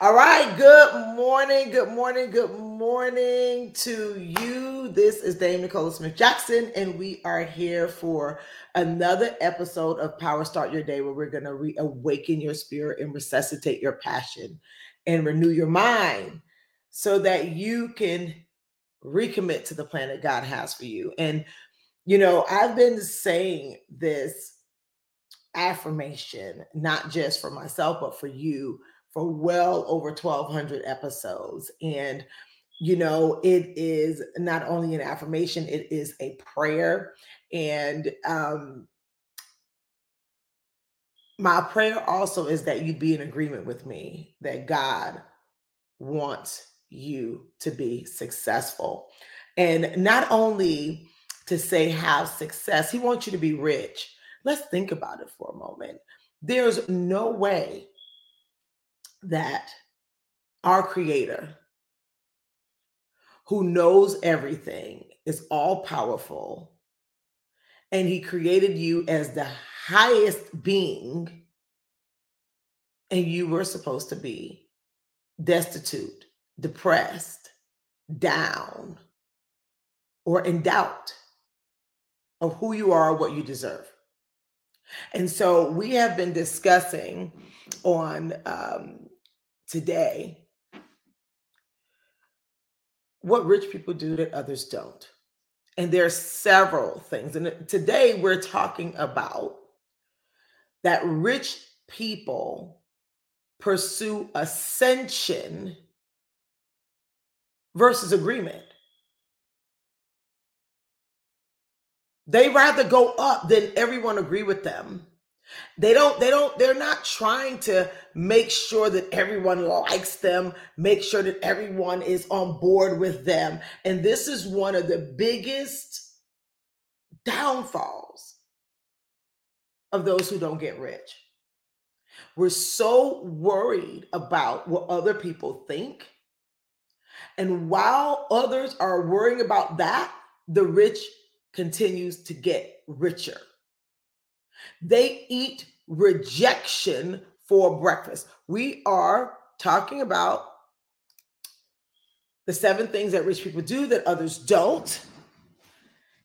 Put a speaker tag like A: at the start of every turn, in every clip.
A: All right. Good morning. Good morning. Good morning to you. This is Dame Nicola Smith Jackson, and we are here for another episode of Power Start Your Day, where we're going to reawaken your spirit and resuscitate your passion and renew your mind so that you can recommit to the plan that God has for you. And, you know, I've been saying this affirmation, not just for myself, but for you for well over 1200 episodes and you know it is not only an affirmation it is a prayer and um my prayer also is that you be in agreement with me that god wants you to be successful. And not only to say have success he wants you to be rich. Let's think about it for a moment. There's no way that our creator who knows everything is all powerful and he created you as the highest being and you were supposed to be destitute depressed down or in doubt of who you are what you deserve. And so we have been discussing on um, today what rich people do that others don't. And there are several things. And today we're talking about that rich people pursue ascension versus agreement. They rather go up than everyone agree with them they don't they don't they're not trying to make sure that everyone likes them make sure that everyone is on board with them. And this is one of the biggest downfalls of those who don't get rich. We're so worried about what other people think. And while others are worrying about that the rich continues to get richer they eat rejection for breakfast. We are talking about the seven things that rich people do that others don't.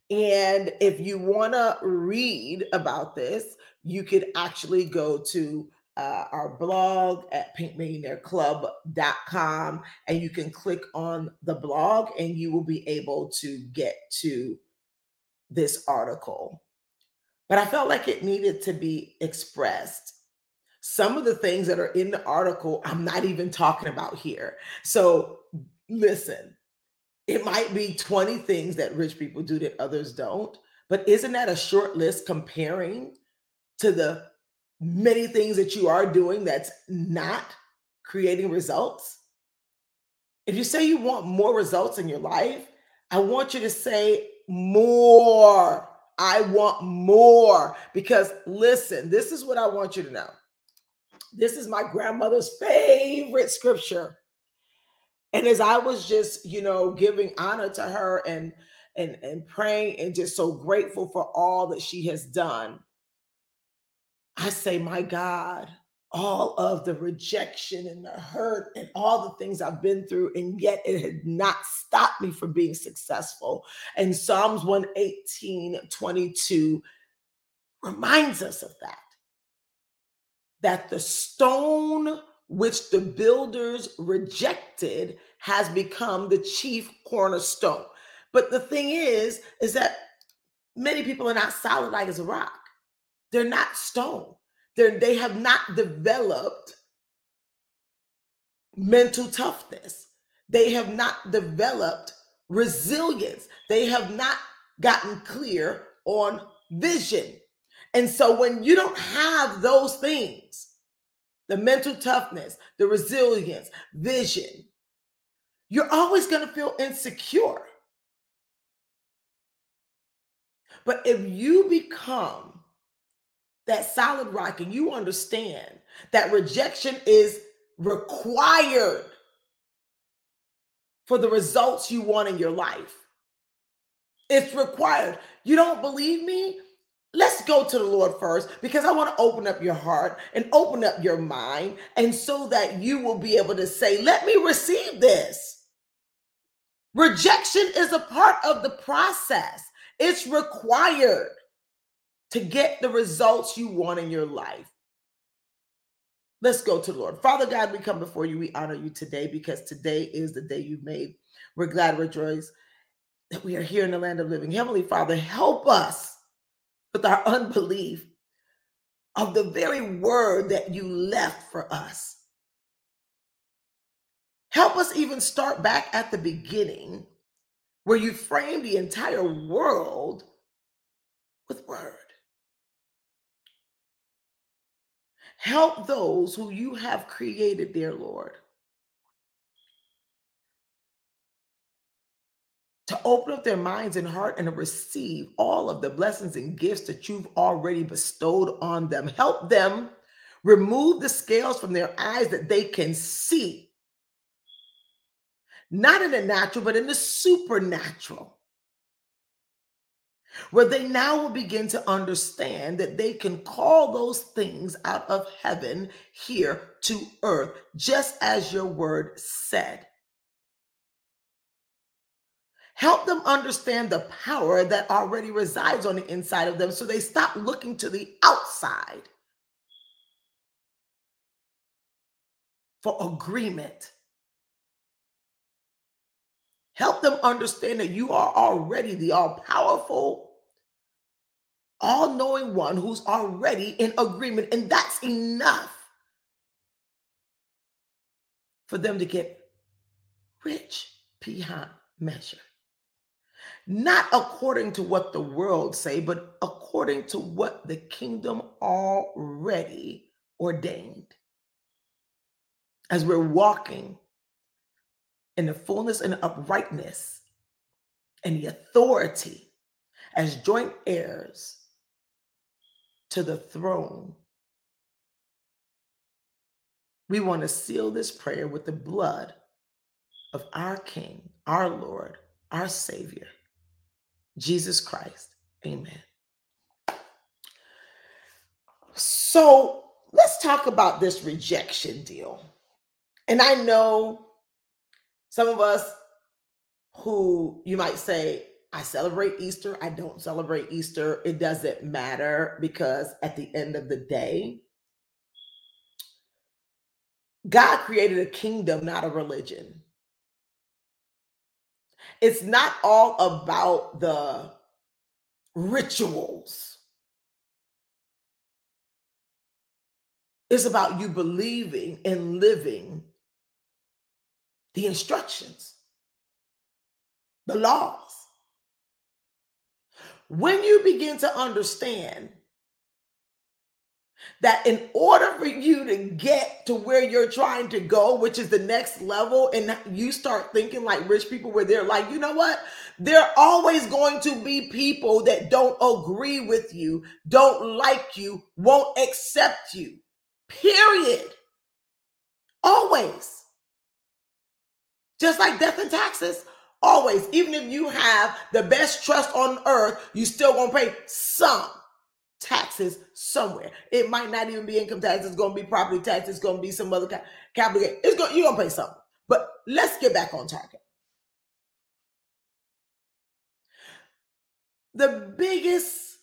A: And if you want to read about this, you could actually go to uh, our blog at pinkmillionaireclub.com and you can click on the blog and you will be able to get to this article but I felt like it needed to be expressed. Some of the things that are in the article, I'm not even talking about here. So listen, it might be 20 things that rich people do that others don't, but isn't that a short list comparing to the many things that you are doing that's not creating results? If you say you want more results in your life, I want you to say more I want more because listen, this is what I want you to know. This is my grandmother's favorite scripture. And as I was just, you know, giving honor to her and and and praying and just so grateful for all that she has done, I say, my God, all of the rejection and the hurt and all the things I've been through, and yet it had not stopped me from being successful. And Psalms 118 22 reminds us of that. That the stone which the builders rejected has become the chief cornerstone. But the thing is, is that many people are not solid like as a rock. They're not stone. They're, they have not developed mental toughness. They have not developed resilience. They have not gotten clear on vision. And so when you don't have those things, the mental toughness, the resilience, vision, you're always going to feel insecure. But if you become that solid rock and you understand that rejection is required for the results you want in your life. It's required. You don't believe me? let's go to the Lord first because I want to open up your heart and open up your mind, and so that you will be able to say, Let me receive this. Rejection is a part of the process, it's required to get the results you want in your life. Let's go to the Lord. Father God, we come before you. We honor you today because today is the day you've made. We're glad, rejoice that we are here in the land of living. Heavenly Father, help us with our unbelief of the very word that you left for us. Help us even start back at the beginning where you framed the entire world with word. Help those who you have created, dear Lord, to open up their minds and heart and to receive all of the blessings and gifts that you've already bestowed on them. Help them remove the scales from their eyes that they can see, not in the natural, but in the supernatural where they now will begin to understand that they can call those things out of heaven here to earth, just as your word said. Help them understand the power that already resides on the inside of them so they stop looking to the outside for agreement. Help them understand that you are already the all powerful, all knowing one who's already in agreement. And that's enough for them to get rich beyond measure not according to what the world say but according to what the kingdom already ordained as we're walking in the fullness and uprightness and the authority as joint heirs to the throne we want to seal this prayer with the blood of our king our lord our savior Jesus Christ. Amen. So let's talk about this rejection deal. And I know some of us who you might say, I celebrate Easter, I don't celebrate Easter. It doesn't matter because at the end of the day, God created a kingdom, not a religion it's not all about the rituals. It's about you believing and living the instructions, the laws. When you begin to understand that in order for you to get to where you're trying to go, which is the next level, and you start thinking like rich people, where they're like, you know what? There are always going to be people that don't agree with you, don't like you, won't accept you. Period. Always. Just like death and taxes. Always. Even if you have the best trust on earth, you still gonna pay some taxes somewhere. It might not even be income tax. It's to be property tax. It's to be some other capital gain. It's gonna You're to pay something. But let's get back on target. The biggest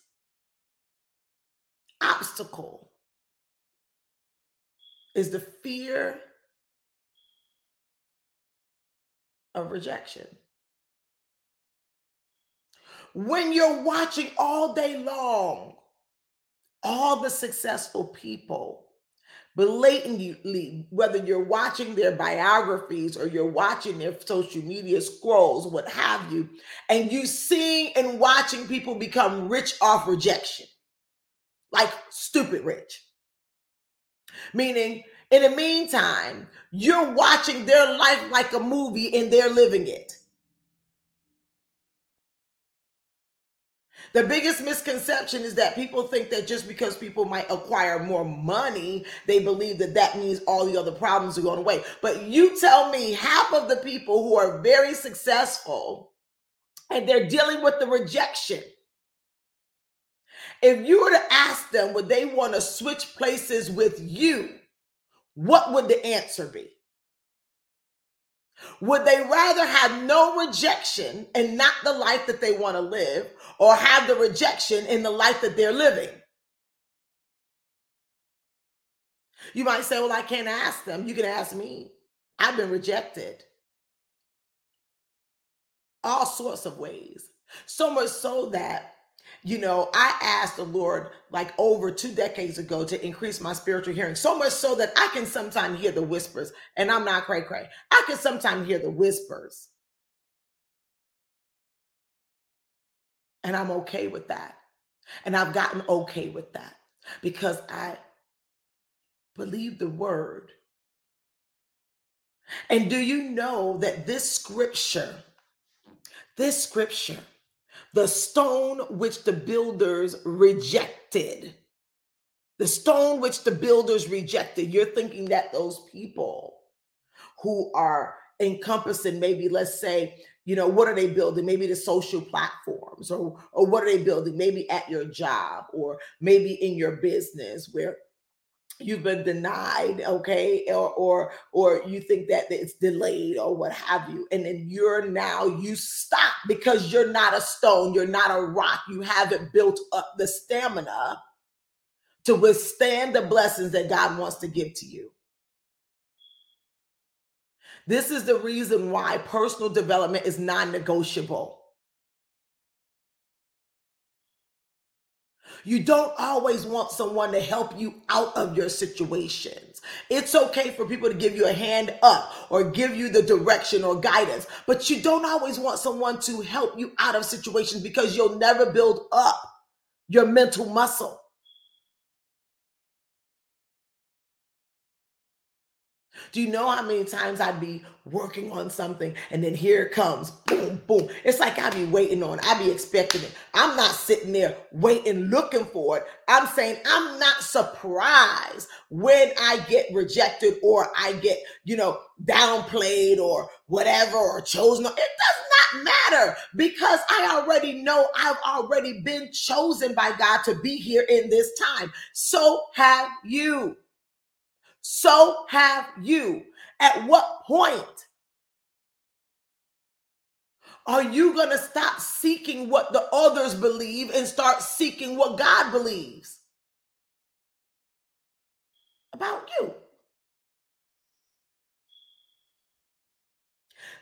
A: obstacle is the fear of rejection. When you're watching all day long all the successful people blatantly, whether you're watching their biographies or you're watching their social media scrolls, what have you, and you seeing and watching people become rich off rejection, like stupid rich. Meaning, in the meantime, you're watching their life like a movie and they're living it. The biggest misconception is that people think that just because people might acquire more money, they believe that that means all the other problems are going away. But you tell me half of the people who are very successful and they're dealing with the rejection If you were to ask them, would they want to switch places with you? What would the answer be? Would they rather have no rejection and not the life that they want to live, or have the rejection in the life that they're living? You might say, Well, I can't ask them. You can ask me. I've been rejected all sorts of ways. So much so that you know, I asked the Lord like over two decades ago to increase my spiritual hearing, so much so that I can sometimes hear the whispers, and I'm not cray cray. I can sometimes hear the whispers. And I'm okay with that. And I've gotten okay with that because I believe the word. And do you know that this scripture, this scripture, the stone which the builders rejected. The stone which the builders rejected. You're thinking that those people who are encompassing, maybe let's say, you know, what are they building? Maybe the social platforms, or or what are they building? Maybe at your job, or maybe in your business, where you've been denied okay or or or you think that it's delayed or what have you and then you're now you stop because you're not a stone you're not a rock you haven't built up the stamina to withstand the blessings that God wants to give to you. This is the reason why personal development is non-negotiable You don't always want someone to help you out of your situations. It's okay for people to give you a hand up or give you the direction or guidance, but you don't always want someone to help you out of situations because you'll never build up your mental muscle. Do you know how many times I'd be working on something and then here it comes, boom, boom. It's like I'd be waiting on, I'd be expecting it. I'm not sitting there waiting, looking for it. I'm saying I'm not surprised when I get rejected or I get, you know, downplayed or whatever or chosen. It does not matter because I already know I've already been chosen by God to be here in this time. So have you so have you. At what point are you going to stop seeking what the others believe and start seeking what God believes about you?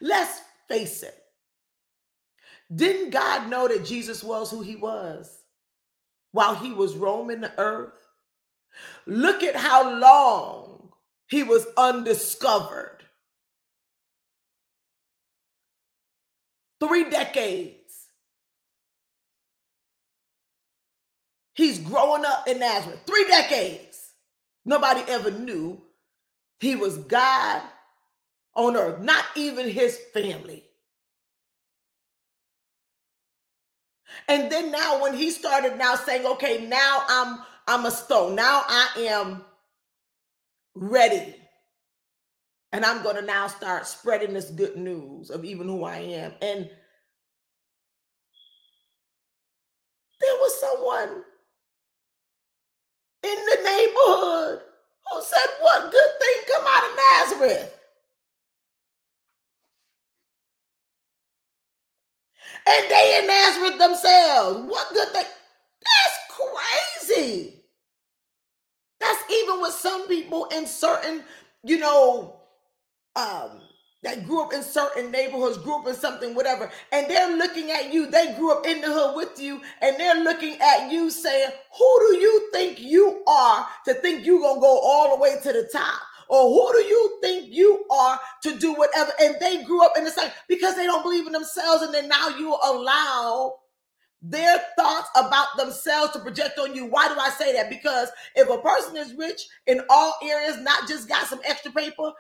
A: Let's face it. Didn't God know that Jesus was who he was while he was roaming the earth? Look at how long he was undiscovered. Three decades. He's growing up in Nazareth. Three decades. Nobody ever knew he was God on earth, not even his family. And then now when he started now saying, okay, now I'm I'm a stone. Now I am ready. And I'm going to now start spreading this good news of even who I am. And there was someone in the neighborhood who said, What good thing come out of Nazareth? And they in Nazareth themselves. What good thing? That's crazy. Even with some people in certain, you know, um, that grew up in certain neighborhoods, grew up in something, whatever, and they're looking at you. They grew up in the hood with you, and they're looking at you saying, Who do you think you are to think you're gonna go all the way to the top? Or who do you think you are to do whatever? And they grew up in the same because they don't believe in themselves, and then now you allow their thoughts about themselves to project on you. Why do I say that? Because if a person is rich in all areas, not just got some extra paper,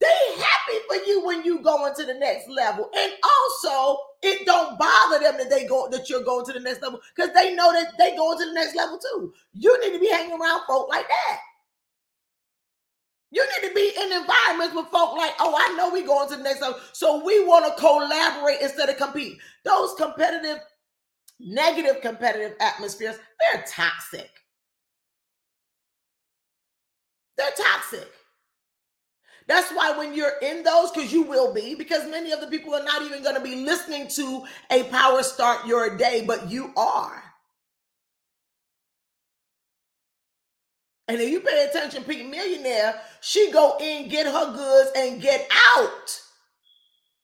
A: they happy for you when you go into the next level. And also, it don't bother them that they go that you're going to the next level because they know that they going to the next level too. You need to be hanging around folk like that. You need to be in environments with folk like, oh, I know we going to the next level. So we want to collaborate instead of compete. Those competitive negative competitive atmospheres, they're toxic. They're toxic. That's why when you're in those, because you will be, because many of the people are not even going to be listening to a power start your day, but you are. And if you pay attention, Pink Millionaire, she go in, get her goods, and get out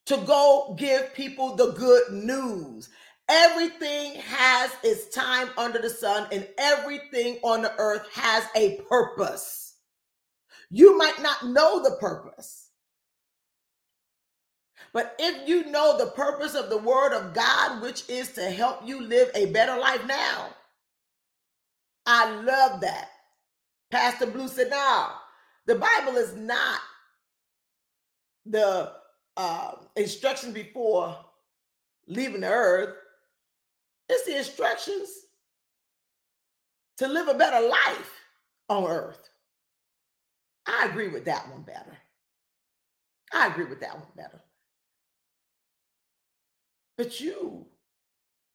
A: to go give people the good news. Everything has its time under the sun, and everything on the earth has a purpose. You might not know the purpose. But if you know the purpose of the word of God, which is to help you live a better life now, I love that. Pastor Blue said, now, the Bible is not the uh, instructions before leaving the earth. It's the instructions to live a better life on earth. I agree with that one better. I agree with that one better. But you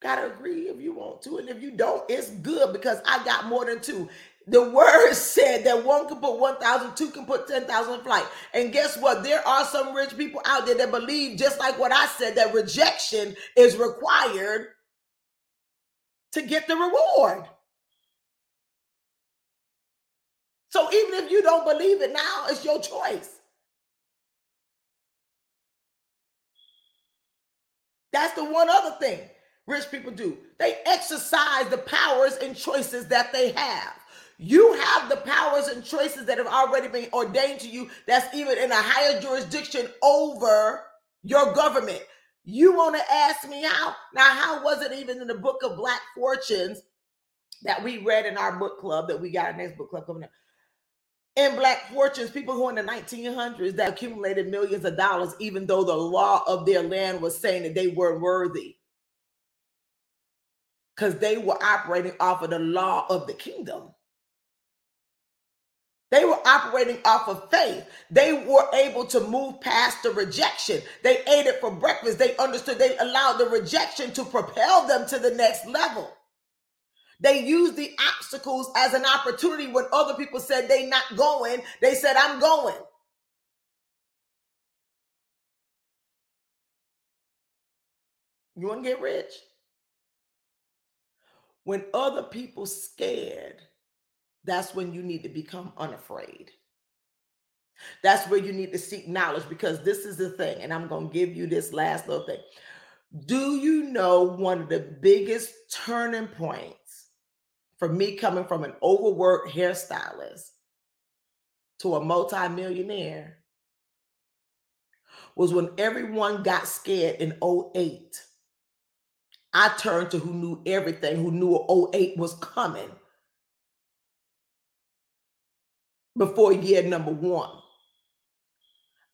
A: gotta agree if you want to, and if you don't, it's good because I got more than two. The word said that one can put 1,000, two can put 10,000 in flight. And guess what? There are some rich people out there that believe, just like what I said, that rejection is required to get the reward. So even if you don't believe it now, it's your choice. That's the one other thing rich people do. They exercise the powers and choices that they have. You have the powers and choices that have already been ordained to you, that's even in a higher jurisdiction over your government. You want to ask me how? Now, how was it even in the book of Black Fortunes that we read in our book club that we got our next book club coming up? In Black Fortunes, people who in the 1900s that accumulated millions of dollars, even though the law of their land was saying that they weren't worthy. Because they were operating off of the law of the kingdom. They were operating off of faith. They were able to move past the rejection. They ate it for breakfast. They understood. They allowed the rejection to propel them to the next level. They used the obstacles as an opportunity when other people said they not going. They said, I'm going. You want to get rich? When other people scared that's when you need to become unafraid. That's where you need to seek knowledge because this is the thing, and I'm going to give you this last little thing. Do you know one of the biggest turning points for me coming from an overworked hairstylist to a multimillionaire was when everyone got scared in 08. I turned to who knew everything, who knew 08 was coming before year number one.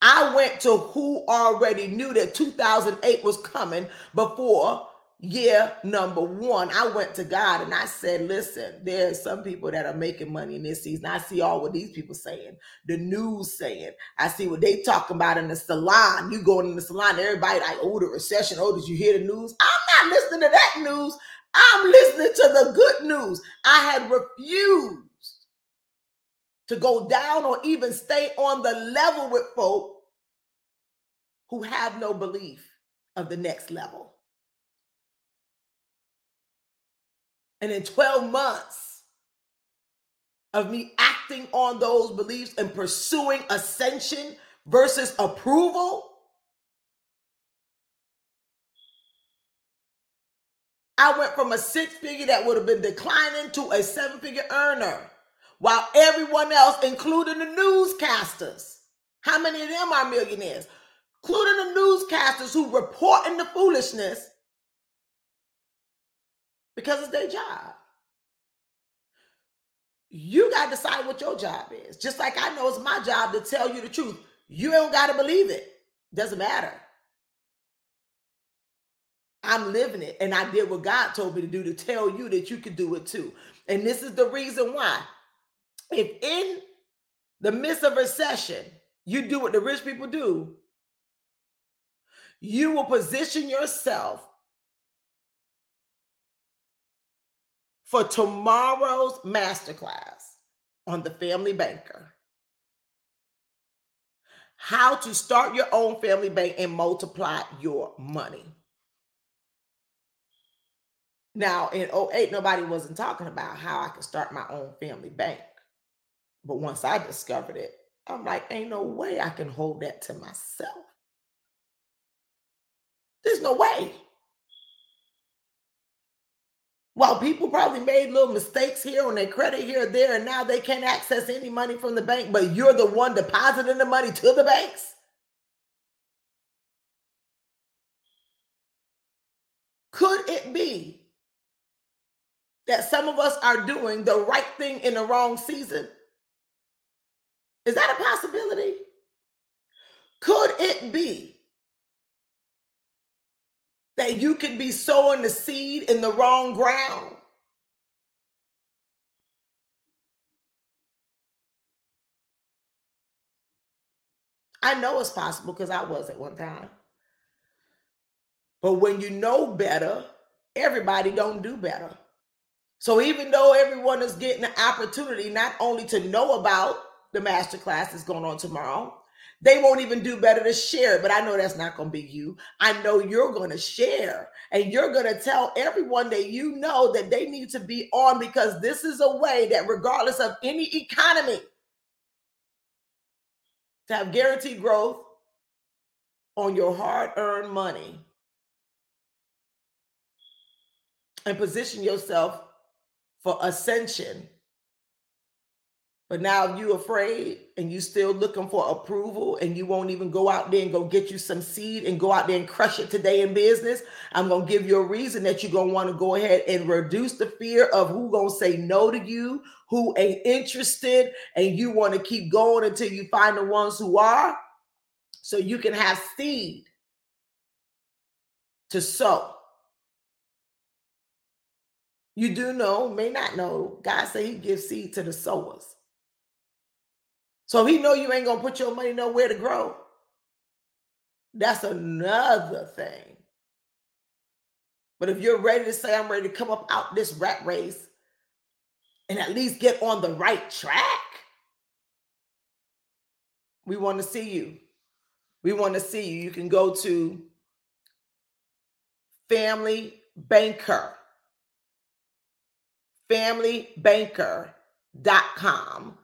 A: I went to who already knew that 2008 was coming before year number one. I went to God and I said, Listen, there are some people that are making money in this season. I see all what these people saying, the news saying. I see what they talking about in the salon. You going in the salon, everybody like, Oh, the recession. Oh, did you hear the news? I'm not listening to that news. I'm listening to the good news. I had refused to go down or even stay on the level with folk who have no belief of the next level. And in 12 months of me acting on those beliefs and pursuing ascension versus approval, I went from a six figure that would have been declining to a seven figure earner while everyone else, including the newscasters, how many of them are millionaires? Including the newscasters who report in the foolishness because it's their job. You got to decide what your job is. Just like I know it's my job to tell you the truth. You don't got to believe it. Doesn't matter. I'm living it. And I did what God told me to do to tell you that you could do it too. And this is the reason why if in the midst of recession, you do what the rich people do, you will position yourself for tomorrow's masterclass on the Family BankHer. How to start your own family bank and multiply your money. Now, in 08, nobody wasn't talking about how I could start my own family bank. But once I discovered it, I'm like, ain't no way I can hold that to myself. There's no way. While people probably made little mistakes here on their credit here or there, and now they can't access any money from the bank, but you're the one depositing the money to the banks. Could it be that some of us are doing the right thing in the wrong season? Is that a possibility? Could it be that you could be sowing the seed in the wrong ground? I know it's possible because I was at one time. But when you know better, everybody don't do better. So even though everyone is getting the opportunity not only to know about the master class going on tomorrow. They won't even do better to share but I know that's not going to be you. I know you're going to share and you're going to tell everyone that you know that they need to be on because this is a way that, regardless of any economy, to have guaranteed growth on your hard earned money and position yourself for ascension but now you afraid and you still looking for approval and you won't even go out there and go get you some seed and go out there and crush it today in business. I'm going to give you a reason that you're going to want to go ahead and reduce the fear of who going to say no to you, who ain't interested, and you want to keep going until you find the ones who are so you can have seed to sow. You do know, may not know, God said he gives seed to the sowers. So he know you ain't gonna put your money nowhere to grow. That's another thing. But if you're ready to say, I'm ready to come up out this rat race and at least get on the right track, we want to see you. We want to see you. You can go to Family BankHer, familybankher.com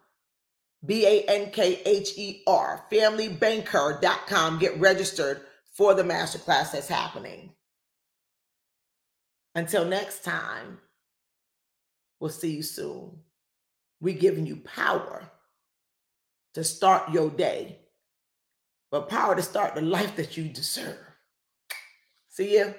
A: B A N K H E R, familybankher.com. Get registered for the masterclass that's happening. Until next time, we'll see you soon. We're giving you power to start your day, but power to start the life that you deserve. See you.